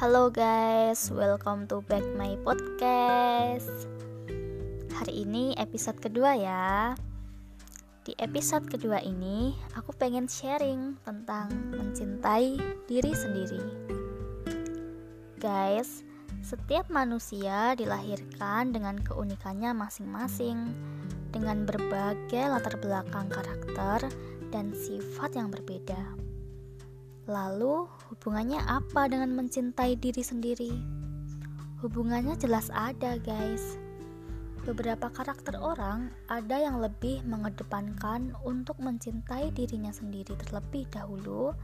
Halo guys, welcome to back my podcast. Hari ini episode kedua ya. Di episode kedua ini, aku pengen sharing tentang mencintai diri sendiri. Guys, setiap manusia dilahirkan dengan keunikannya masing-masing, dengan berbagai latar belakang karakter dan sifat yang berbeda. Lalu, hubungannya apa dengan mencintai diri sendiri? Hubungannya jelas ada, guys. Beberapa karakter orang ada yang lebih mengedepankan untuk mencintai dirinya sendiri terlebih dahulu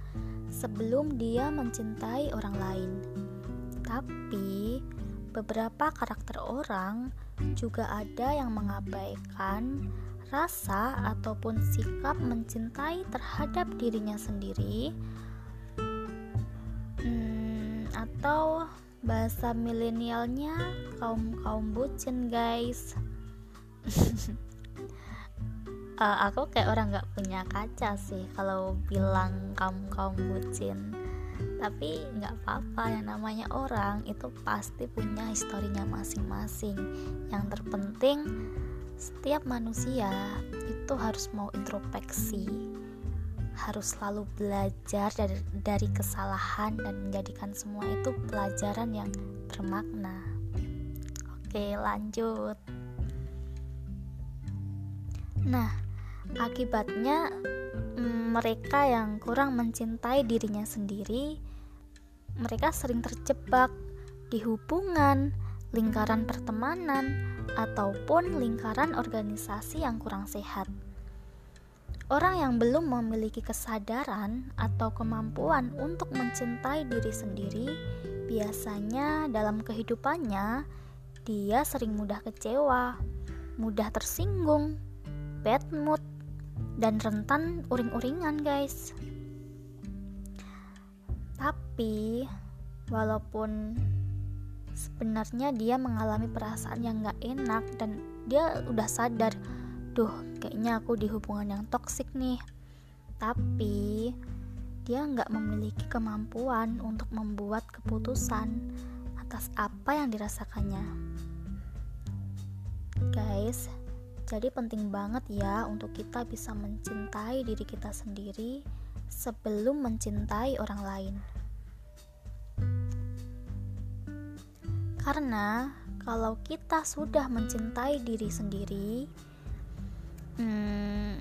sebelum dia mencintai orang lain. Tapi, beberapa karakter orang juga ada yang mengabaikan rasa ataupun sikap mencintai terhadap dirinya sendiri atau bahasa milenialnya kaum kaum bucin guys. Uh, aku kayak orang nggak punya kaca sih kalau bilang kaum kaum bucin. Tapi nggak apa-apa yang namanya orang itu pasti punya historinya masing-masing. Yang terpenting setiap manusia itu harus mau introspeksi harus selalu belajar dari, dari kesalahan dan menjadikan semua itu pelajaran yang bermakna. Oke, lanjut. Nah, akibatnya mm, mereka yang kurang mencintai dirinya sendiri, mereka sering terjebak di hubungan, lingkaran pertemanan, ataupun lingkaran organisasi yang kurang sehat. Orang yang belum memiliki kesadaran atau kemampuan untuk mencintai diri sendiri, biasanya dalam kehidupannya dia sering mudah kecewa, mudah tersinggung, bad mood, dan rentan uring-uringan, guys. Tapi, walaupun sebenarnya dia mengalami perasaan yang gak enak dan dia udah sadar duh kayaknya aku di hubungan yang toksik nih. Tapi dia nggak memiliki kemampuan untuk membuat keputusan atas apa yang dirasakannya. Guys jadi penting banget ya untuk kita bisa mencintai diri kita sendiri sebelum mencintai orang lain. Karena kalau kita sudah mencintai diri sendiri, hmm,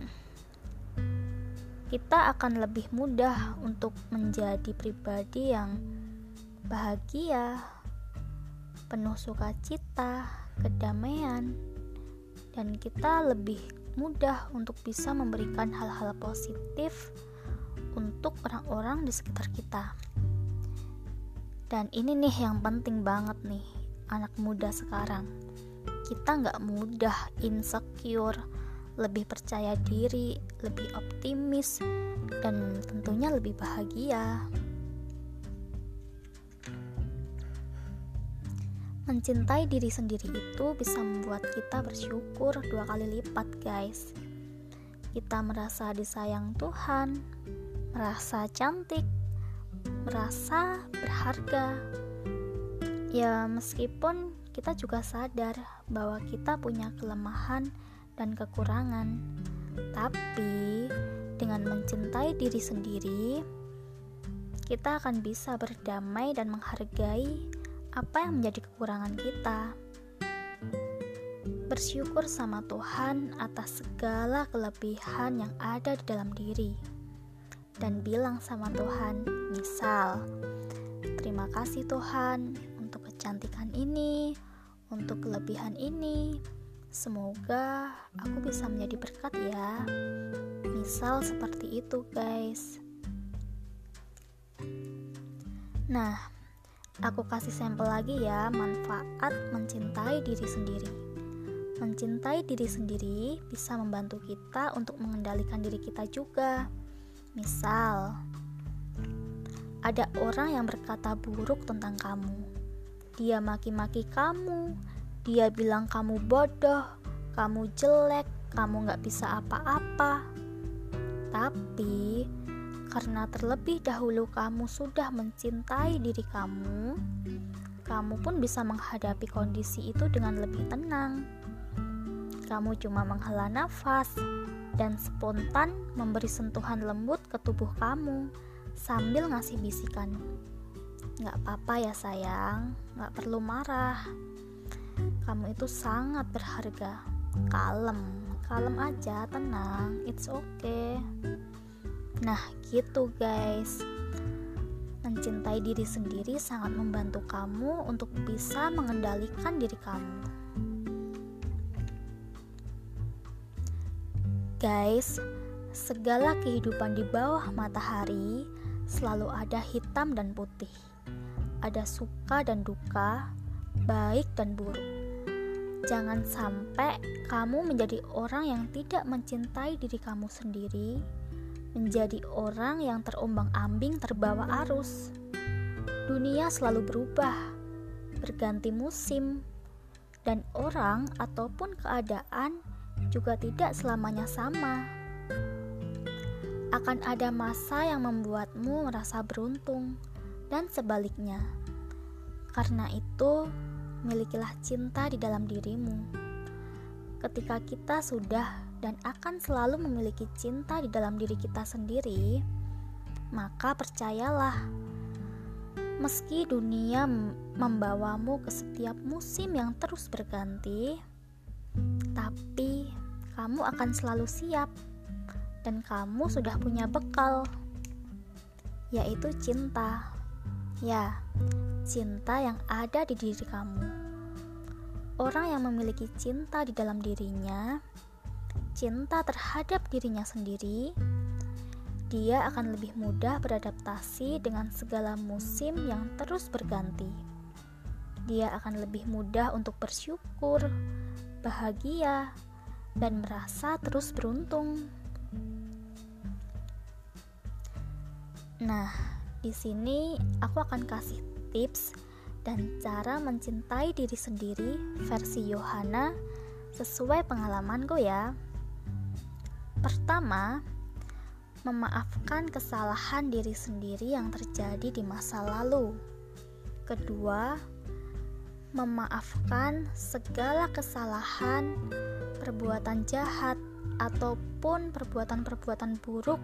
kita akan lebih mudah untuk menjadi pribadi yang bahagia, penuh sukacita, kedamaian, dan kita lebih mudah untuk bisa memberikan hal-hal positif untuk orang-orang di sekitar kita. Dan ini nih yang penting banget nih, anak muda sekarang. Kita nggak mudah insecure, lebih percaya diri, lebih optimis, dan tentunya lebih bahagia. Mencintai diri sendiri itu bisa membuat kita bersyukur dua kali lipat, guys. Kita merasa disayang Tuhan, merasa cantik, merasa berharga. Ya, meskipun kita juga sadar bahwa kita punya kelemahan dan kekurangan. Tapi dengan mencintai diri sendiri, kita akan bisa berdamai dan menghargai apa yang menjadi kekurangan kita. Bersyukur sama Tuhan atas segala kelebihan yang ada di dalam diri. Dan bilang sama Tuhan, misal, terima kasih Tuhan untuk kecantikan ini, untuk kelebihan ini, Semoga aku bisa menjadi berkat ya. Misal seperti itu, guys. Nah, aku kasih sampel lagi ya manfaat mencintai diri sendiri. Mencintai diri sendiri bisa membantu kita untuk mengendalikan diri kita juga. Misal, ada orang yang berkata buruk tentang kamu. Dia maki-maki kamu, dia bilang kamu bodoh, kamu jelek, kamu gak bisa apa-apa. Tapi karena terlebih dahulu kamu sudah mencintai diri kamu, kamu pun bisa menghadapi kondisi itu dengan lebih tenang. Kamu cuma menghela nafas dan spontan memberi sentuhan lembut ke tubuh kamu sambil ngasih bisikan. Gak apa-apa ya sayang, gak perlu marah. Kamu itu sangat berharga. Kalem, kalem aja, tenang, it's okay. Nah, gitu guys. Mencintai diri sendiri sangat membantu kamu untuk bisa mengendalikan diri kamu. Guys, segala kehidupan di bawah matahari selalu ada hitam dan putih. Ada suka dan duka, baik dan buruk. Jangan sampai kamu menjadi orang yang tidak mencintai diri kamu sendiri menjadi orang yang terombang-ambing terbawa arus. Dunia selalu berubah, berganti musim, dan orang ataupun keadaan juga tidak selamanya sama. Akan ada masa yang membuatmu merasa beruntung, dan sebaliknya. Karena itu, milikilah cinta di dalam dirimu. Ketika kita sudah dan akan selalu memiliki cinta di dalam diri kita sendiri, maka percayalah, meski dunia membawamu ke setiap musim yang terus berganti, tapi kamu akan selalu siap, dan kamu sudah punya bekal, yaitu cinta. Ya, cinta yang ada di diri kamu. Orang yang memiliki cinta di dalam dirinya cinta terhadap dirinya sendiri, dia akan lebih mudah beradaptasi dengan segala musim yang terus berganti. Dia akan lebih mudah untuk bersyukur, bahagia, dan merasa terus beruntung. Nah, di sini aku akan kasih tips dan cara mencintai diri sendiri versi Yohana sesuai pengalamanku ya. Pertama, memaafkan kesalahan diri sendiri yang terjadi di masa lalu. Kedua, memaafkan segala kesalahan, perbuatan jahat, ataupun perbuatan-perbuatan buruk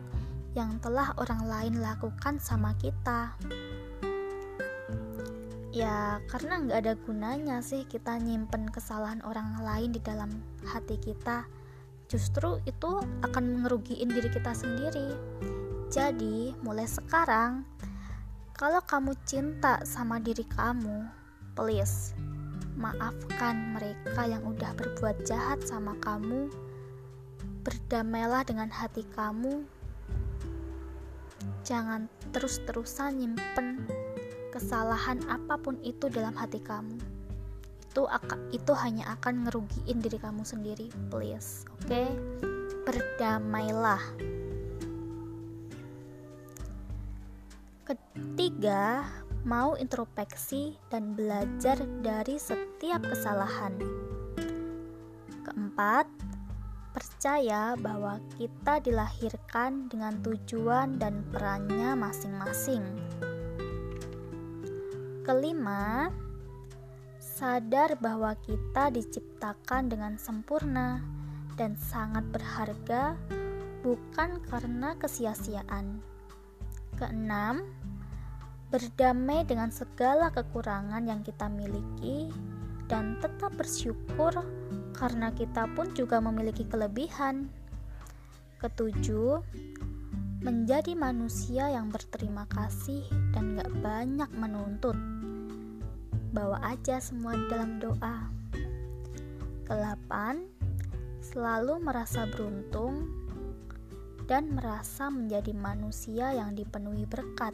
yang telah orang lain lakukan sama kita. Ya, karena nggak ada gunanya sih kita nyimpen kesalahan orang lain di dalam hati kita justru itu akan ngerugiin diri kita sendiri. Jadi, mulai sekarang, kalau kamu cinta sama diri kamu, please maafkan mereka yang udah berbuat jahat sama kamu. Berdamailah dengan hati kamu. Jangan terus-terusan nyimpen kesalahan apa pun itu dalam hati kamu itu itu hanya akan ngerugiin diri kamu sendiri please oke? Okay? berdamailah. Ketiga mau introspeksi dan belajar dari setiap kesalahan. Keempat percaya bahwa kita dilahirkan dengan tujuan dan perannya masing-masing kelima sadar bahwa kita diciptakan dengan sempurna dan sangat berharga, bukan karena kesia-siaan. Keenam, berdamai dengan segala kekurangan yang kita miliki dan tetap bersyukur karena kita pun juga memiliki kelebihan. Ketujuh, menjadi manusia yang berterima kasih dan gak banyak menuntut bawa aja semua dalam doa. Kelapan, selalu merasa beruntung dan merasa menjadi manusia yang dipenuhi berkat.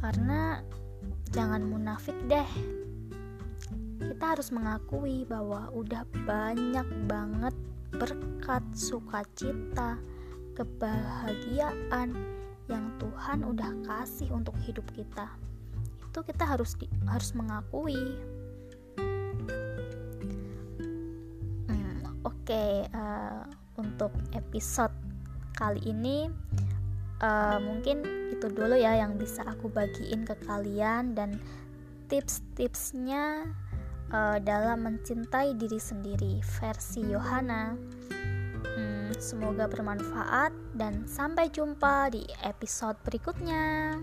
Karena jangan munafik deh. Kita harus mengakui bahwa udah banyak banget berkat, sukacita, kebahagiaan yang Tuhan udah kasih untuk hidup kita itu kita harus di, harus mengakui hmm, oke okay, uh, eh, untuk episode kali ini uh, mungkin itu dulu ya yang bisa aku bagiin ke kalian dan tips-tipsnya uh, dalam mencintai diri sendiri versi Yohana. Hmm, semoga bermanfaat dan sampai jumpa di episode berikutnya.